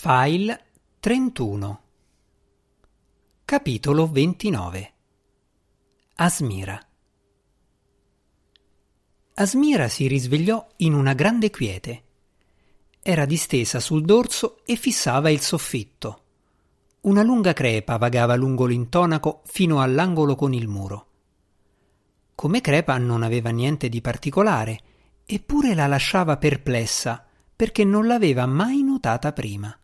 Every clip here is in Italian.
File 31 Capitolo 29 Asmira Asmira si risvegliò in una grande quiete. Era distesa sul dorso e fissava il soffitto. Una lunga crepa vagava lungo l'intonaco fino all'angolo con il muro. Come crepa non aveva niente di particolare, eppure la lasciava perplessa perché non l'aveva mai notata prima.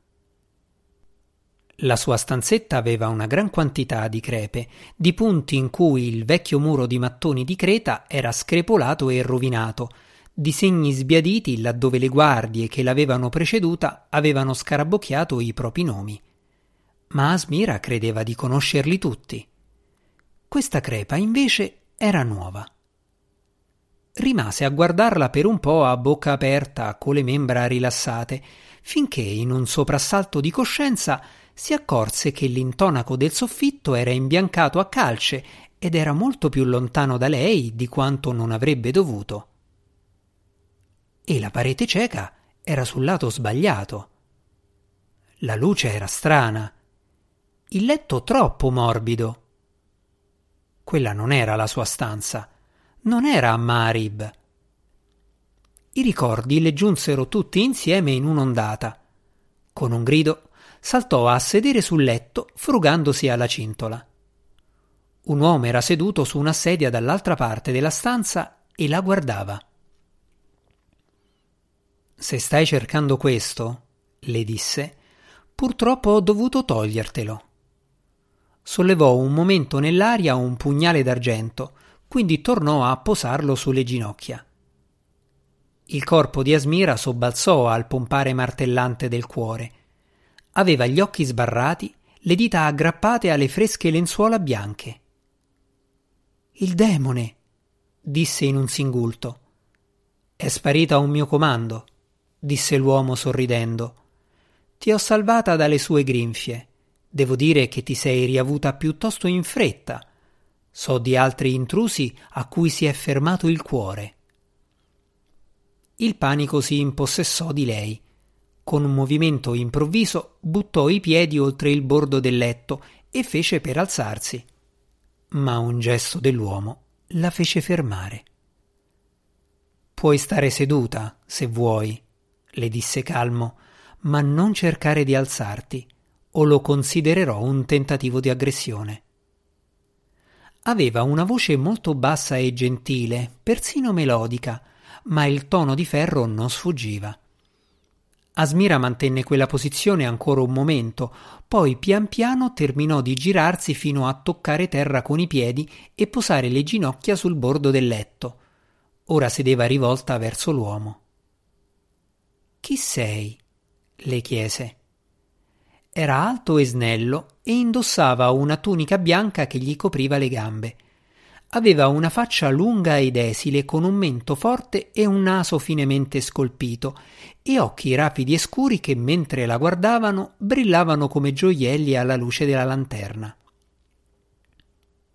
La sua stanzetta aveva una gran quantità di crepe, di punti in cui il vecchio muro di mattoni di creta era screpolato e rovinato, di segni sbiaditi laddove le guardie che l'avevano preceduta avevano scarabocchiato i propri nomi. Ma Asmira credeva di conoscerli tutti. Questa crepa invece era nuova. Rimase a guardarla per un po' a bocca aperta, con le membra rilassate, finché in un soprassalto di coscienza si accorse che l'intonaco del soffitto era imbiancato a calce ed era molto più lontano da lei di quanto non avrebbe dovuto. E la parete cieca era sul lato sbagliato. La luce era strana. Il letto troppo morbido. Quella non era la sua stanza. Non era a Marib. I ricordi le giunsero tutti insieme in un'ondata. Con un grido saltò a sedere sul letto frugandosi alla cintola. Un uomo era seduto su una sedia dall'altra parte della stanza e la guardava. Se stai cercando questo, le disse, purtroppo ho dovuto togliertelo. Sollevò un momento nell'aria un pugnale d'argento, quindi tornò a posarlo sulle ginocchia. Il corpo di Asmira sobbalzò al pompare martellante del cuore Aveva gli occhi sbarrati, le dita aggrappate alle fresche lenzuola bianche. Il demone, disse in un singulto. È sparita a un mio comando, disse l'uomo sorridendo. Ti ho salvata dalle sue grinfie. Devo dire che ti sei riavuta piuttosto in fretta. So di altri intrusi a cui si è fermato il cuore. Il panico si impossessò di lei con un movimento improvviso buttò i piedi oltre il bordo del letto e fece per alzarsi. Ma un gesto dell'uomo la fece fermare. Puoi stare seduta, se vuoi, le disse calmo, ma non cercare di alzarti, o lo considererò un tentativo di aggressione. Aveva una voce molto bassa e gentile, persino melodica, ma il tono di ferro non sfuggiva. Asmira mantenne quella posizione ancora un momento, poi pian piano terminò di girarsi fino a toccare terra con i piedi e posare le ginocchia sul bordo del letto. Ora sedeva rivolta verso l'uomo. Chi sei? le chiese. Era alto e snello e indossava una tunica bianca che gli copriva le gambe. Aveva una faccia lunga ed esile, con un mento forte e un naso finemente scolpito, e occhi rapidi e scuri che, mentre la guardavano, brillavano come gioielli alla luce della lanterna.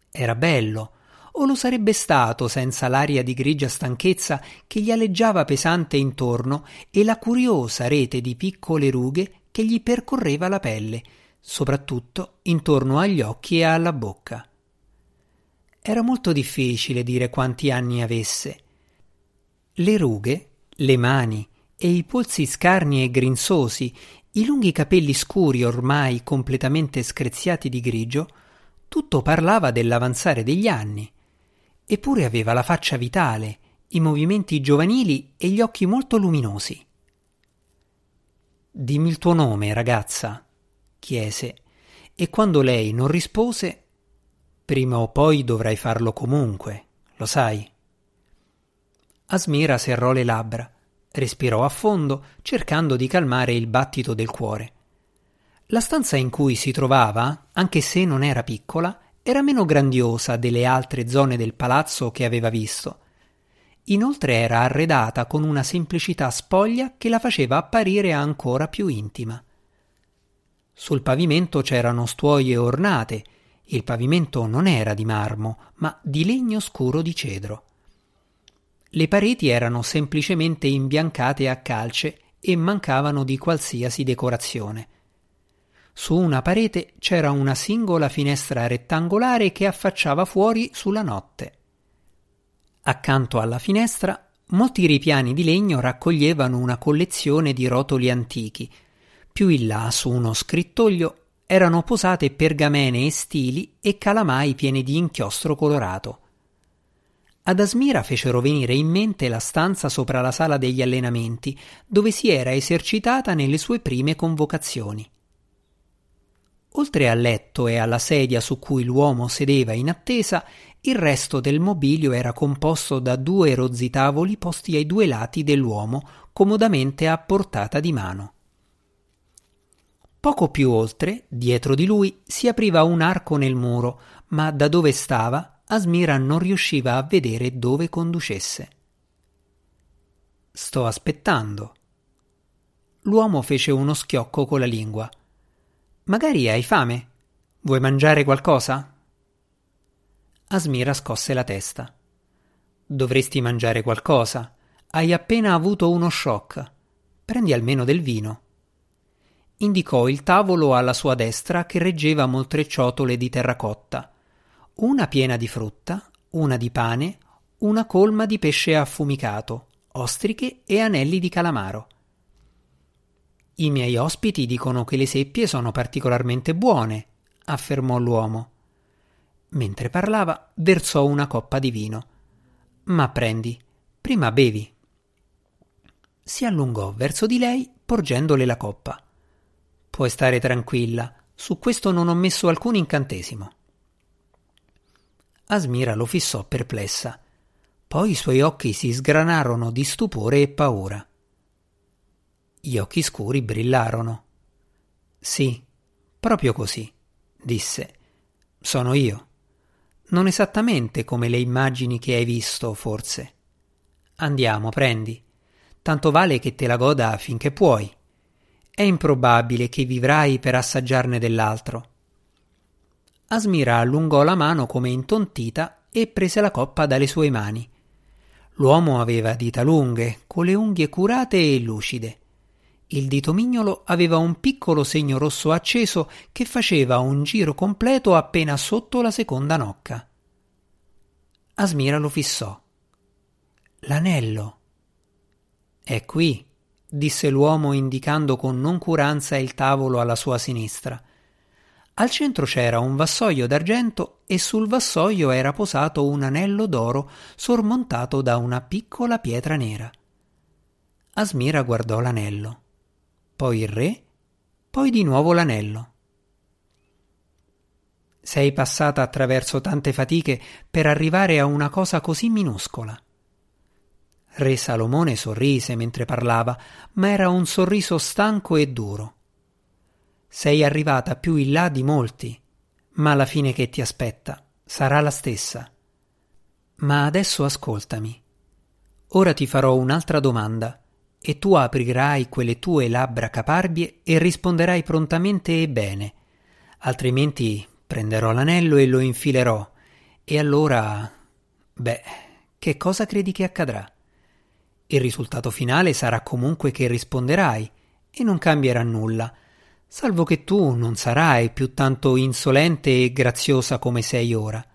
Era bello, o lo sarebbe stato senza l'aria di grigia stanchezza che gli aleggiava pesante intorno e la curiosa rete di piccole rughe che gli percorreva la pelle, soprattutto intorno agli occhi e alla bocca. Era molto difficile dire quanti anni avesse. Le rughe, le mani e i polsi scarni e grinzosi, i lunghi capelli scuri ormai completamente screziati di grigio, tutto parlava dell'avanzare degli anni. Eppure aveva la faccia vitale, i movimenti giovanili e gli occhi molto luminosi. Dimmi il tuo nome, ragazza, chiese, e quando lei non rispose, Prima o poi dovrai farlo comunque, lo sai. Asmira serrò le labbra, respirò a fondo, cercando di calmare il battito del cuore. La stanza in cui si trovava, anche se non era piccola, era meno grandiosa delle altre zone del palazzo che aveva visto. Inoltre era arredata con una semplicità spoglia che la faceva apparire ancora più intima. Sul pavimento c'erano stuoie ornate, il pavimento non era di marmo, ma di legno scuro di cedro. Le pareti erano semplicemente imbiancate a calce e mancavano di qualsiasi decorazione. Su una parete c'era una singola finestra rettangolare che affacciava fuori sulla notte. Accanto alla finestra molti ripiani di legno raccoglievano una collezione di rotoli antichi. Più in là, su uno scrittoio, erano posate pergamene e stili e calamai pieni di inchiostro colorato. Ad Asmira fecero venire in mente la stanza sopra la sala degli allenamenti, dove si era esercitata nelle sue prime convocazioni. Oltre al letto e alla sedia su cui l'uomo sedeva in attesa, il resto del mobilio era composto da due rozzi tavoli posti ai due lati dell'uomo, comodamente a portata di mano. Poco più oltre, dietro di lui, si apriva un arco nel muro, ma da dove stava, Asmira non riusciva a vedere dove conducesse. Sto aspettando. L'uomo fece uno schiocco con la lingua. Magari hai fame? Vuoi mangiare qualcosa? Asmira scosse la testa. Dovresti mangiare qualcosa. Hai appena avuto uno shock. Prendi almeno del vino. Indicò il tavolo alla sua destra che reggeva molte ciotole di terracotta, una piena di frutta, una di pane, una colma di pesce affumicato, ostriche e anelli di calamaro. I miei ospiti dicono che le seppie sono particolarmente buone, affermò l'uomo. Mentre parlava, versò una coppa di vino. Ma prendi, prima bevi. Si allungò verso di lei, porgendole la coppa. Puoi stare tranquilla, su questo non ho messo alcun incantesimo. Asmira lo fissò perplessa. Poi i suoi occhi si sgranarono di stupore e paura. Gli occhi scuri brillarono. Sì, proprio così, disse. Sono io. Non esattamente come le immagini che hai visto, forse. Andiamo, prendi. Tanto vale che te la goda finché puoi. È improbabile che vivrai per assaggiarne dell'altro. Asmira allungò la mano come intontita e prese la coppa dalle sue mani. L'uomo aveva dita lunghe, con le unghie curate e lucide. Il dito mignolo aveva un piccolo segno rosso acceso che faceva un giro completo appena sotto la seconda nocca. Asmira lo fissò. L'anello. È qui, disse l'uomo indicando con noncuranza il tavolo alla sua sinistra. Al centro c'era un vassoio d'argento e sul vassoio era posato un anello d'oro sormontato da una piccola pietra nera. Asmira guardò l'anello poi il re, poi di nuovo l'anello. Sei passata attraverso tante fatiche per arrivare a una cosa così minuscola. Re Salomone sorrise mentre parlava, ma era un sorriso stanco e duro. Sei arrivata più in là di molti, ma la fine che ti aspetta sarà la stessa. Ma adesso ascoltami. Ora ti farò un'altra domanda e tu aprirai quelle tue labbra caparbie e risponderai prontamente e bene, altrimenti prenderò l'anello e lo infilerò, e allora. beh, che cosa credi che accadrà? Il risultato finale sarà comunque che risponderai, e non cambierà nulla, salvo che tu non sarai più tanto insolente e graziosa come sei ora.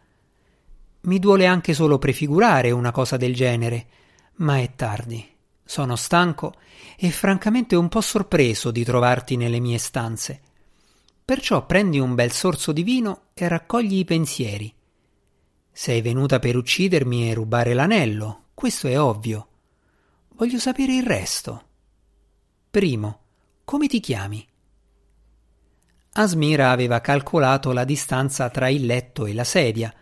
Mi duole anche solo prefigurare una cosa del genere, ma è tardi. Sono stanco e francamente un po' sorpreso di trovarti nelle mie stanze. Perciò prendi un bel sorso di vino e raccogli i pensieri. Sei venuta per uccidermi e rubare l'anello, questo è ovvio. Voglio sapere il resto. Primo, come ti chiami? Asmira aveva calcolato la distanza tra il letto e la sedia.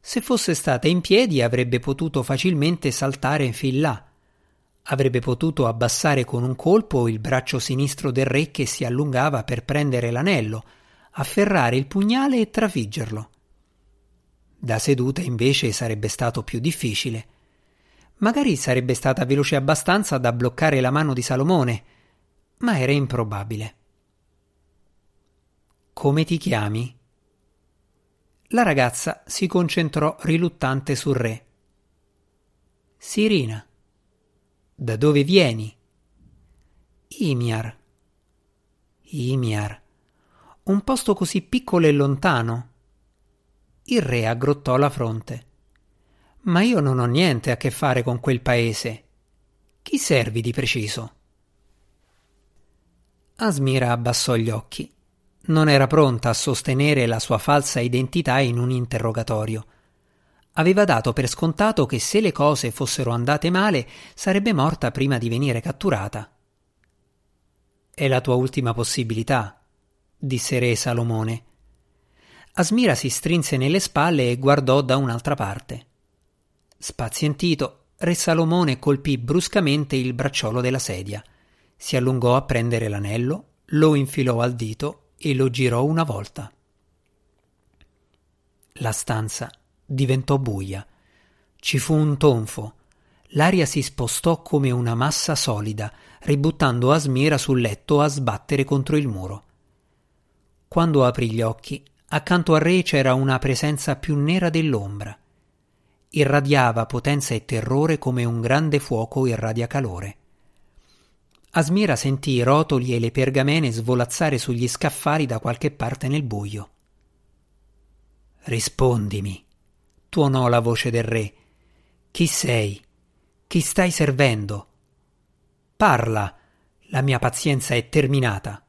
Se fosse stata in piedi avrebbe potuto facilmente saltare fin là Avrebbe potuto abbassare con un colpo il braccio sinistro del re che si allungava per prendere l'anello, afferrare il pugnale e trafiggerlo. Da seduta invece sarebbe stato più difficile. Magari sarebbe stata veloce abbastanza da bloccare la mano di Salomone, ma era improbabile. Come ti chiami? La ragazza si concentrò riluttante sul re. Sirina. Da dove vieni? Imiar. Imiar. Un posto così piccolo e lontano. Il re aggrottò la fronte. Ma io non ho niente a che fare con quel paese. Chi servi di preciso? Asmira abbassò gli occhi. Non era pronta a sostenere la sua falsa identità in un interrogatorio. Aveva dato per scontato che se le cose fossero andate male sarebbe morta prima di venire catturata. È la tua ultima possibilità, disse Re Salomone. Asmira si strinse nelle spalle e guardò da un'altra parte. Spazientito, Re Salomone colpì bruscamente il bracciolo della sedia, si allungò a prendere l'anello, lo infilò al dito e lo girò una volta. La stanza diventò buia. Ci fu un tonfo. L'aria si spostò come una massa solida, ributtando Asmira sul letto a sbattere contro il muro. Quando aprì gli occhi, accanto a Re c'era una presenza più nera dell'ombra. Irradiava potenza e terrore come un grande fuoco irradia calore. Asmira sentì i rotoli e le pergamene svolazzare sugli scaffali da qualche parte nel buio. Rispondimi, tuonò la voce del re. Chi sei? Chi stai servendo? Parla, la mia pazienza è terminata.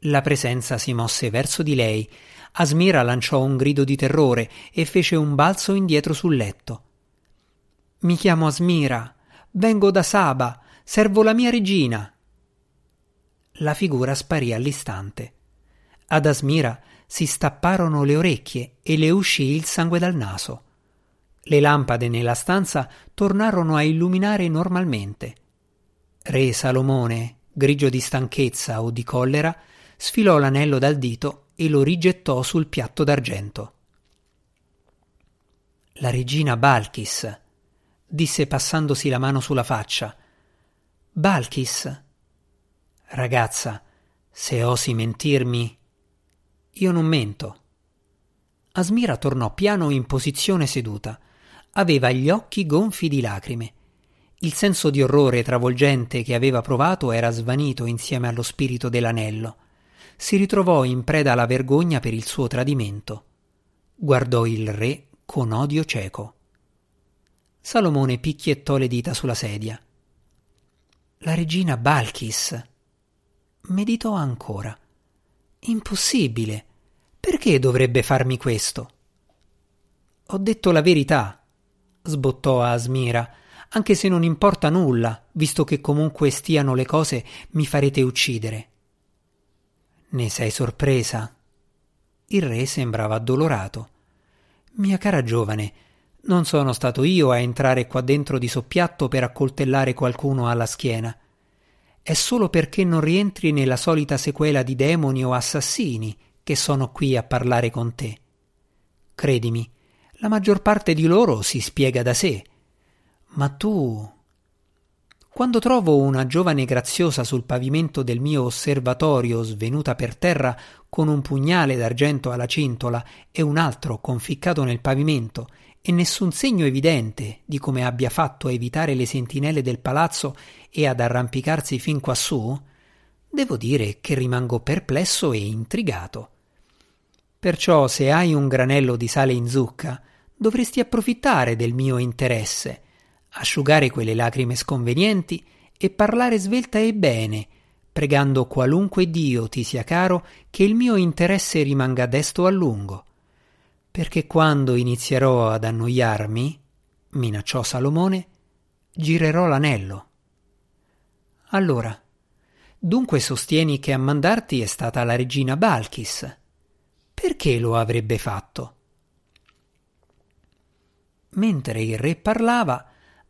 La presenza si mosse verso di lei. Asmira lanciò un grido di terrore e fece un balzo indietro sul letto. Mi chiamo Asmira, vengo da Saba, servo la mia regina. La figura sparì all'istante. Ad Asmira si stapparono le orecchie e le uscì il sangue dal naso. Le lampade nella stanza tornarono a illuminare normalmente. Re Salomone, grigio di stanchezza o di collera, sfilò l'anello dal dito e lo rigettò sul piatto d'argento. La regina Balkis, disse passandosi la mano sulla faccia. Balkis. Ragazza, se osi mentirmi, io non mento. Asmira tornò piano in posizione seduta. Aveva gli occhi gonfi di lacrime. Il senso di orrore travolgente che aveva provato era svanito insieme allo spirito dell'anello. Si ritrovò in preda alla vergogna per il suo tradimento. Guardò il re con odio cieco. Salomone picchiettò le dita sulla sedia. La regina Balkis. Meditò ancora. Impossibile. Perché dovrebbe farmi questo? Ho detto la verità, sbottò Asmira, anche se non importa nulla, visto che comunque stiano le cose, mi farete uccidere. Ne sei sorpresa? Il re sembrava addolorato. Mia cara giovane, non sono stato io a entrare qua dentro di soppiatto per accoltellare qualcuno alla schiena è solo perché non rientri nella solita sequela di demoni o assassini che sono qui a parlare con te. Credimi, la maggior parte di loro si spiega da sé. Ma tu. Quando trovo una giovane graziosa sul pavimento del mio osservatorio svenuta per terra con un pugnale d'argento alla cintola e un altro conficcato nel pavimento e nessun segno evidente di come abbia fatto a evitare le sentinelle del palazzo e ad arrampicarsi fin quassù, devo dire che rimango perplesso e intrigato. Perciò se hai un granello di sale in zucca, dovresti approfittare del mio interesse, asciugare quelle lacrime sconvenienti e parlare svelta e bene, pregando qualunque Dio ti sia caro che il mio interesse rimanga desto a lungo perché quando inizierò ad annoiarmi, minacciò Salomone, girerò l'anello. Allora, dunque sostieni che a mandarti è stata la regina Balkis. Perché lo avrebbe fatto? Mentre il re parlava,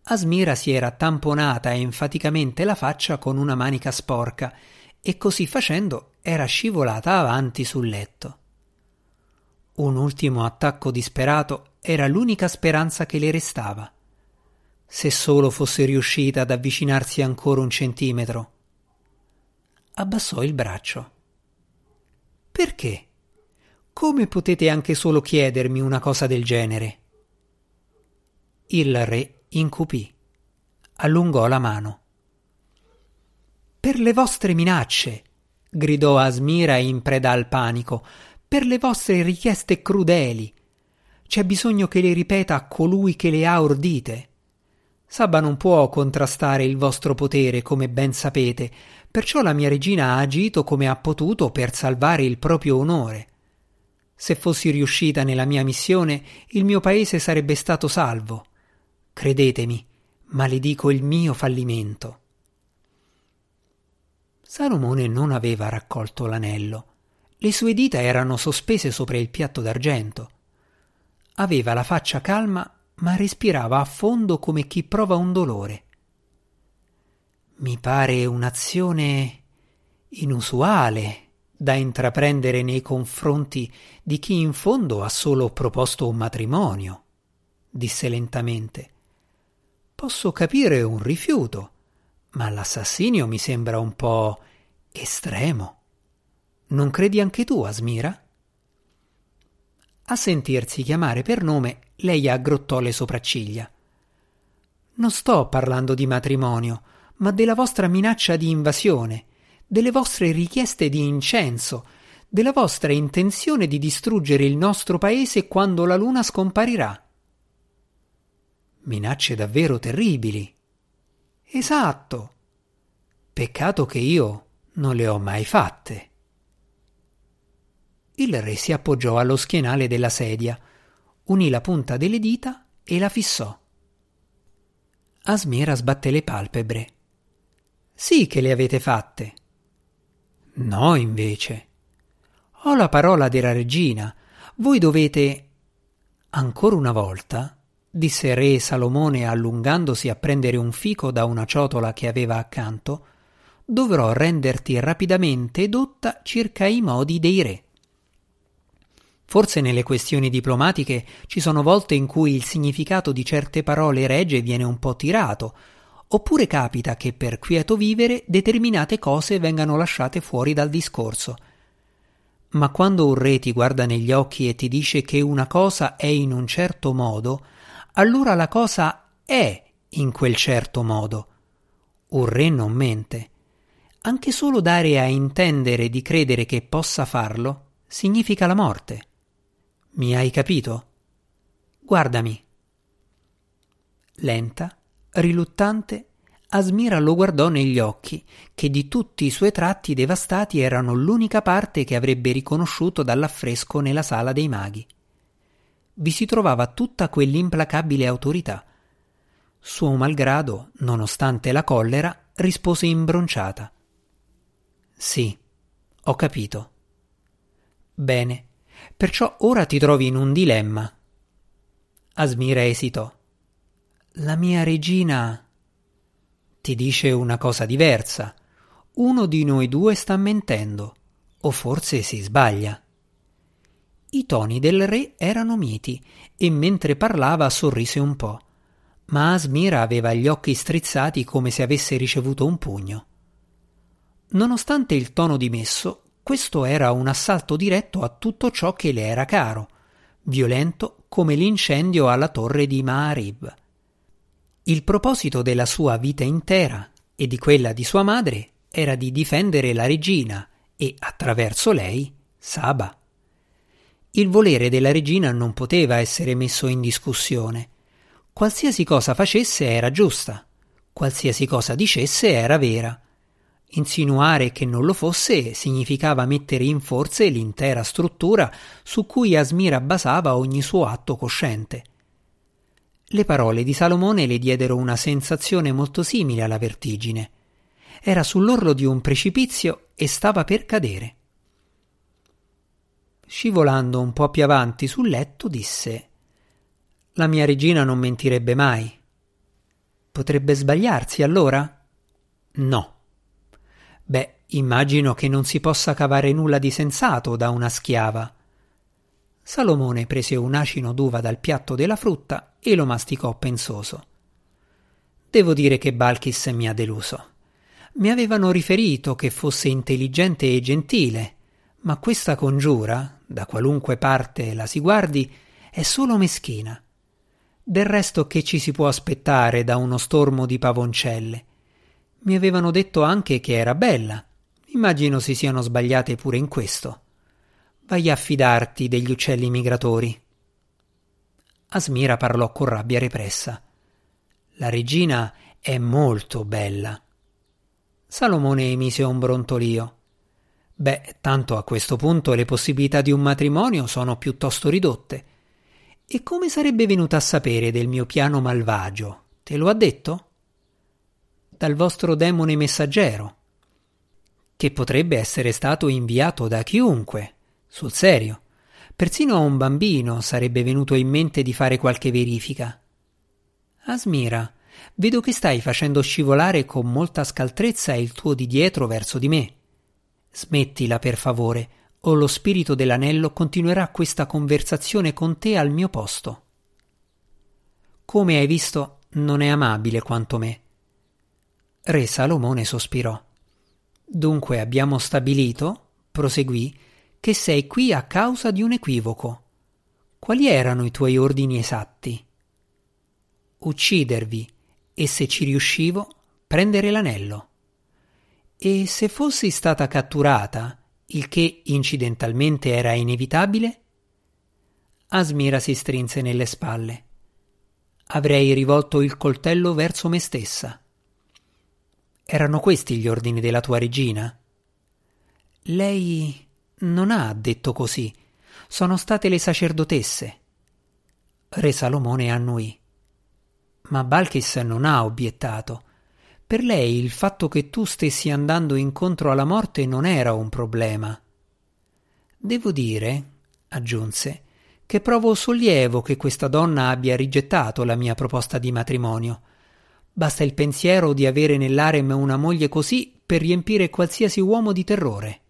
Asmira si era tamponata enfaticamente la faccia con una manica sporca e così facendo era scivolata avanti sul letto. Un ultimo attacco disperato era l'unica speranza che le restava. Se solo fosse riuscita ad avvicinarsi ancora un centimetro. Abbassò il braccio. Perché? Come potete anche solo chiedermi una cosa del genere? Il re incupì. Allungò la mano. Per le vostre minacce, gridò Asmira in preda al panico, per le vostre richieste crudeli. C'è bisogno che le ripeta a colui che le ha ordite. Saba non può contrastare il vostro potere, come ben sapete, perciò la mia regina ha agito come ha potuto per salvare il proprio onore. Se fossi riuscita nella mia missione, il mio paese sarebbe stato salvo. Credetemi, maledico il mio fallimento. Salomone non aveva raccolto l'anello. Le sue dita erano sospese sopra il piatto d'argento. Aveva la faccia calma ma respirava a fondo come chi prova un dolore. Mi pare un'azione inusuale da intraprendere nei confronti di chi in fondo ha solo proposto un matrimonio, disse lentamente. Posso capire un rifiuto, ma l'assassinio mi sembra un po' estremo. Non credi anche tu, Asmira? A sentirsi chiamare per nome, lei aggrottò le sopracciglia. Non sto parlando di matrimonio, ma della vostra minaccia di invasione, delle vostre richieste di incenso, della vostra intenzione di distruggere il nostro paese quando la luna scomparirà. Minacce davvero terribili. Esatto. Peccato che io non le ho mai fatte. Il re si appoggiò allo schienale della sedia, unì la punta delle dita e la fissò. Asmira sbatté le palpebre. Sì che le avete fatte. No, invece. Ho la parola della regina. Voi dovete. Ancora una volta, disse re Salomone allungandosi a prendere un fico da una ciotola che aveva accanto, dovrò renderti rapidamente edotta circa i modi dei re. Forse nelle questioni diplomatiche ci sono volte in cui il significato di certe parole regie viene un po' tirato, oppure capita che per quieto vivere determinate cose vengano lasciate fuori dal discorso. Ma quando un re ti guarda negli occhi e ti dice che una cosa è in un certo modo, allora la cosa è in quel certo modo. Un re non mente. Anche solo dare a intendere di credere che possa farlo significa la morte. Mi hai capito? Guardami. Lenta, riluttante, Asmira lo guardò negli occhi, che di tutti i suoi tratti devastati erano l'unica parte che avrebbe riconosciuto dall'affresco nella sala dei maghi. Vi si trovava tutta quell'implacabile autorità. Suo malgrado, nonostante la collera, rispose imbronciata. Sì, ho capito. Bene, Perciò ora ti trovi in un dilemma. Asmira esitò. La mia regina ti dice una cosa diversa. Uno di noi due sta mentendo, o forse si sbaglia. I toni del re erano miti e mentre parlava sorrise un po', ma Asmira aveva gli occhi strizzati come se avesse ricevuto un pugno. Nonostante il tono dimesso, questo era un assalto diretto a tutto ciò che le era caro, violento come l'incendio alla torre di Maarib. Il proposito della sua vita intera e di quella di sua madre era di difendere la regina e, attraverso lei, Saba. Il volere della regina non poteva essere messo in discussione. Qualsiasi cosa facesse era giusta, qualsiasi cosa dicesse era vera. Insinuare che non lo fosse significava mettere in forze l'intera struttura su cui Asmira basava ogni suo atto cosciente. Le parole di Salomone le diedero una sensazione molto simile alla vertigine. Era sull'orlo di un precipizio e stava per cadere. Scivolando un po' più avanti sul letto, disse La mia regina non mentirebbe mai. Potrebbe sbagliarsi allora? No. Beh, immagino che non si possa cavare nulla di sensato da una schiava. Salomone prese un acino d'uva dal piatto della frutta e lo masticò pensoso. Devo dire che Balkis mi ha deluso. Mi avevano riferito che fosse intelligente e gentile, ma questa congiura, da qualunque parte la si guardi, è solo meschina. Del resto che ci si può aspettare da uno stormo di pavoncelle? Mi avevano detto anche che era bella. Immagino si siano sbagliate pure in questo. Vai a fidarti degli uccelli migratori. Asmira parlò con rabbia repressa. La regina è molto bella. Salomone emise un brontolio. Beh, tanto a questo punto le possibilità di un matrimonio sono piuttosto ridotte. E come sarebbe venuta a sapere del mio piano malvagio? Te lo ha detto? Dal vostro demone messaggero, che potrebbe essere stato inviato da chiunque, sul serio. Persino a un bambino sarebbe venuto in mente di fare qualche verifica. Asmira, vedo che stai facendo scivolare con molta scaltrezza il tuo di dietro verso di me. Smettila, per favore, o lo spirito dell'anello continuerà questa conversazione con te al mio posto. Come hai visto, non è amabile quanto me. Re Salomone sospirò. Dunque abbiamo stabilito, proseguì, che sei qui a causa di un equivoco. Quali erano i tuoi ordini esatti? Uccidervi e se ci riuscivo, prendere l'anello. E se fossi stata catturata, il che incidentalmente era inevitabile? Asmira si strinse nelle spalle. Avrei rivolto il coltello verso me stessa. Erano questi gli ordini della tua regina? Lei non ha detto così. Sono state le sacerdotesse. Re Salomone annui. Ma Balkis non ha obiettato. Per lei il fatto che tu stessi andando incontro alla morte non era un problema. Devo dire, aggiunse, che provo sollievo che questa donna abbia rigettato la mia proposta di matrimonio. Basta il pensiero di avere nell'arem una moglie così per riempire qualsiasi uomo di terrore.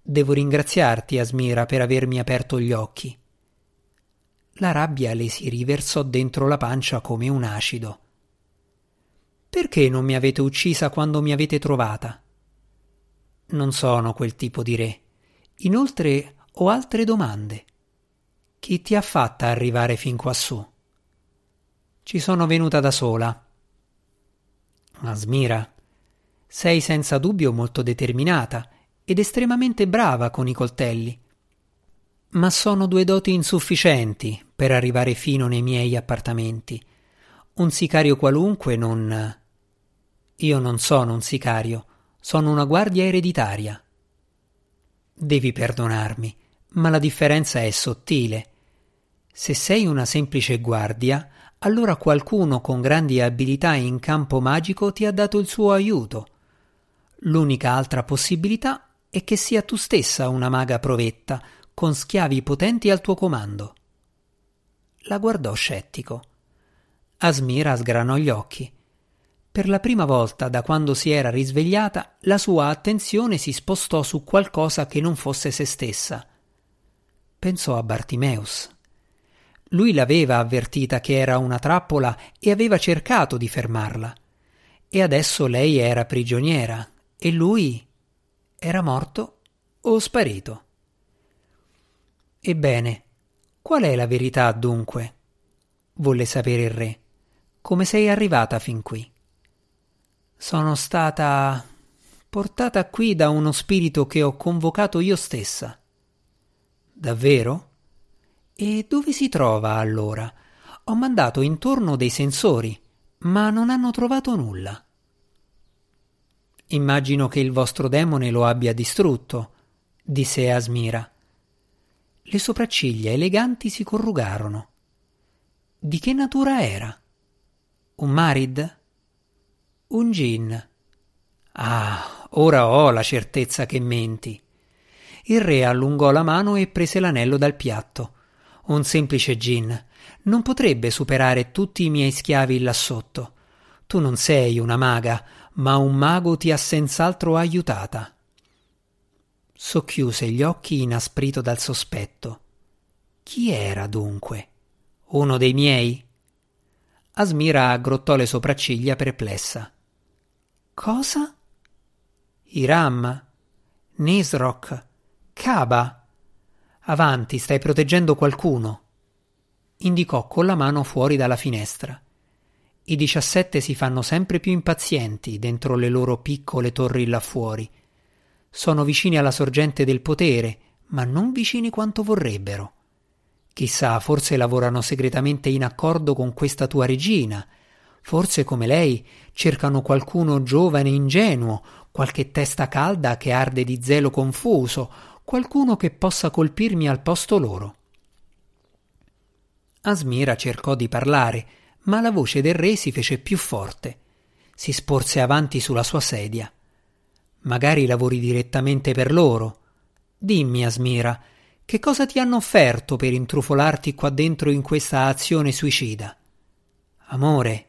Devo ringraziarti, Asmira, per avermi aperto gli occhi. La rabbia le si riversò dentro la pancia come un acido. Perché non mi avete uccisa quando mi avete trovata? Non sono quel tipo di re. Inoltre ho altre domande. Chi ti ha fatta arrivare fin quassù? Ci sono venuta da sola. Asmira, sei senza dubbio molto determinata ed estremamente brava con i coltelli. Ma sono due doti insufficienti per arrivare fino nei miei appartamenti. Un sicario qualunque non. Io non sono un sicario, sono una guardia ereditaria. Devi perdonarmi, ma la differenza è sottile. Se sei una semplice guardia, allora qualcuno con grandi abilità in campo magico ti ha dato il suo aiuto. L'unica altra possibilità e che sia tu stessa una maga provetta, con schiavi potenti al tuo comando. La guardò scettico. Asmira sgranò gli occhi. Per la prima volta da quando si era risvegliata, la sua attenzione si spostò su qualcosa che non fosse se stessa. Pensò a Bartimeus. Lui l'aveva avvertita che era una trappola e aveva cercato di fermarla. E adesso lei era prigioniera e lui era morto o sparito. Ebbene, qual è la verità dunque? volle sapere il re. Come sei arrivata fin qui? Sono stata portata qui da uno spirito che ho convocato io stessa. Davvero? E dove si trova allora? Ho mandato intorno dei sensori, ma non hanno trovato nulla. Immagino che il vostro demone lo abbia distrutto, disse Asmira. Le sopracciglia eleganti si corrugarono. Di che natura era? Un marid? Un gin. Ah, ora ho la certezza che menti. Il re allungò la mano e prese l'anello dal piatto. Un semplice gin non potrebbe superare tutti i miei schiavi là sotto. Tu non sei una maga, ma un mago ti ha senz'altro aiutata. Socchiuse gli occhi inasprito dal sospetto. Chi era dunque? Uno dei miei? Asmira aggrottò le sopracciglia perplessa. Cosa? Iram? Nisroch? Kaba? Avanti, stai proteggendo qualcuno. Indicò con la mano fuori dalla finestra. I diciassette si fanno sempre più impazienti dentro le loro piccole torri là fuori. Sono vicini alla sorgente del potere, ma non vicini quanto vorrebbero. Chissà, forse lavorano segretamente in accordo con questa tua regina. Forse, come lei, cercano qualcuno giovane e ingenuo, qualche testa calda che arde di zelo confuso, qualcuno che possa colpirmi al posto loro. Asmira cercò di parlare, ma la voce del re si fece più forte. Si sporse avanti sulla sua sedia. Magari lavori direttamente per loro. Dimmi, Asmira, che cosa ti hanno offerto per intrufolarti qua dentro in questa azione suicida? Amore,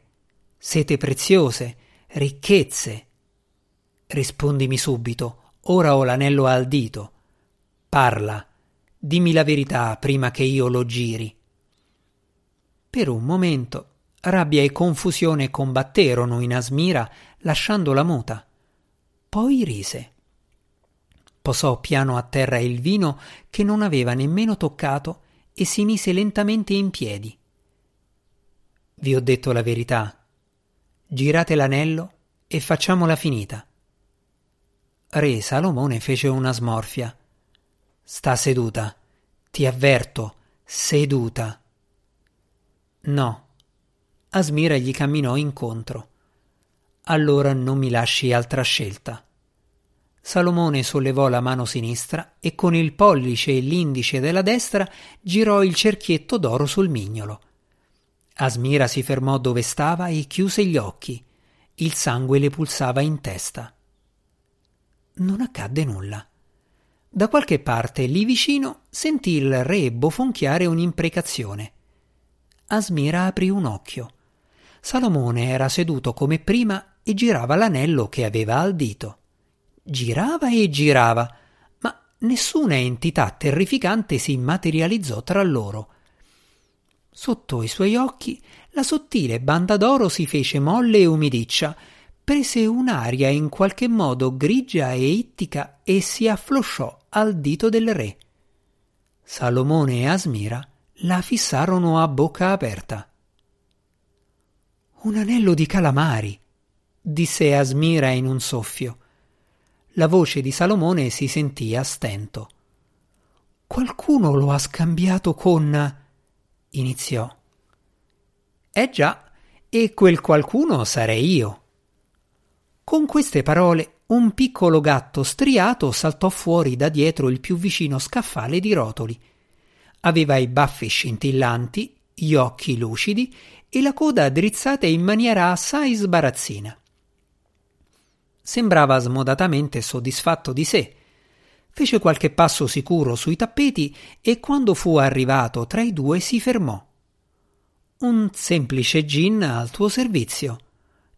sete preziose, ricchezze. Rispondimi subito, ora ho l'anello al dito. Parla, dimmi la verità prima che io lo giri. Per un momento rabbia e confusione combatterono in Asmira lasciandola muta. Poi rise. Posò piano a terra il vino che non aveva nemmeno toccato e si mise lentamente in piedi. Vi ho detto la verità. Girate l'anello e facciamola finita. Re Salomone fece una smorfia. Sta seduta. Ti avverto, seduta. No, Asmira gli camminò incontro. Allora non mi lasci altra scelta. Salomone sollevò la mano sinistra e con il pollice e l'indice della destra girò il cerchietto d'oro sul mignolo. Asmira si fermò dove stava e chiuse gli occhi. Il sangue le pulsava in testa. Non accadde nulla. Da qualche parte lì vicino sentì il re bofonchiare un'imprecazione. Asmira aprì un occhio. Salomone era seduto come prima e girava l'anello che aveva al dito. Girava e girava, ma nessuna entità terrificante si materializzò tra loro. Sotto i suoi occhi la sottile banda d'oro si fece molle e umidiccia, prese un'aria in qualche modo grigia e ittica e si afflosciò al dito del re. Salomone e Asmira la fissarono a bocca aperta. Un anello di calamari, disse Asmira in un soffio. La voce di Salomone si sentì a stento. Qualcuno lo ha scambiato con. Iniziò. Eh già, e quel qualcuno sarei io. Con queste parole un piccolo gatto striato saltò fuori da dietro il più vicino scaffale di rotoli. Aveva i baffi scintillanti, gli occhi lucidi e la coda drizzata in maniera assai sbarazzina. Sembrava smodatamente soddisfatto di sé. Fece qualche passo sicuro sui tappeti e quando fu arrivato tra i due si fermò. Un semplice gin al tuo servizio,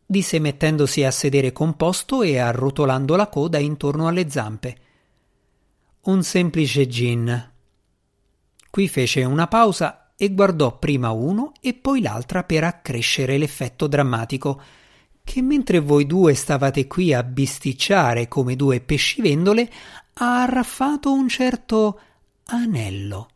disse mettendosi a sedere composto e arrotolando la coda intorno alle zampe. Un semplice gin. Qui fece una pausa e guardò prima uno e poi l'altra per accrescere l'effetto drammatico. Che mentre voi due stavate qui a bisticciare come due pescivendole, ha arraffato un certo anello.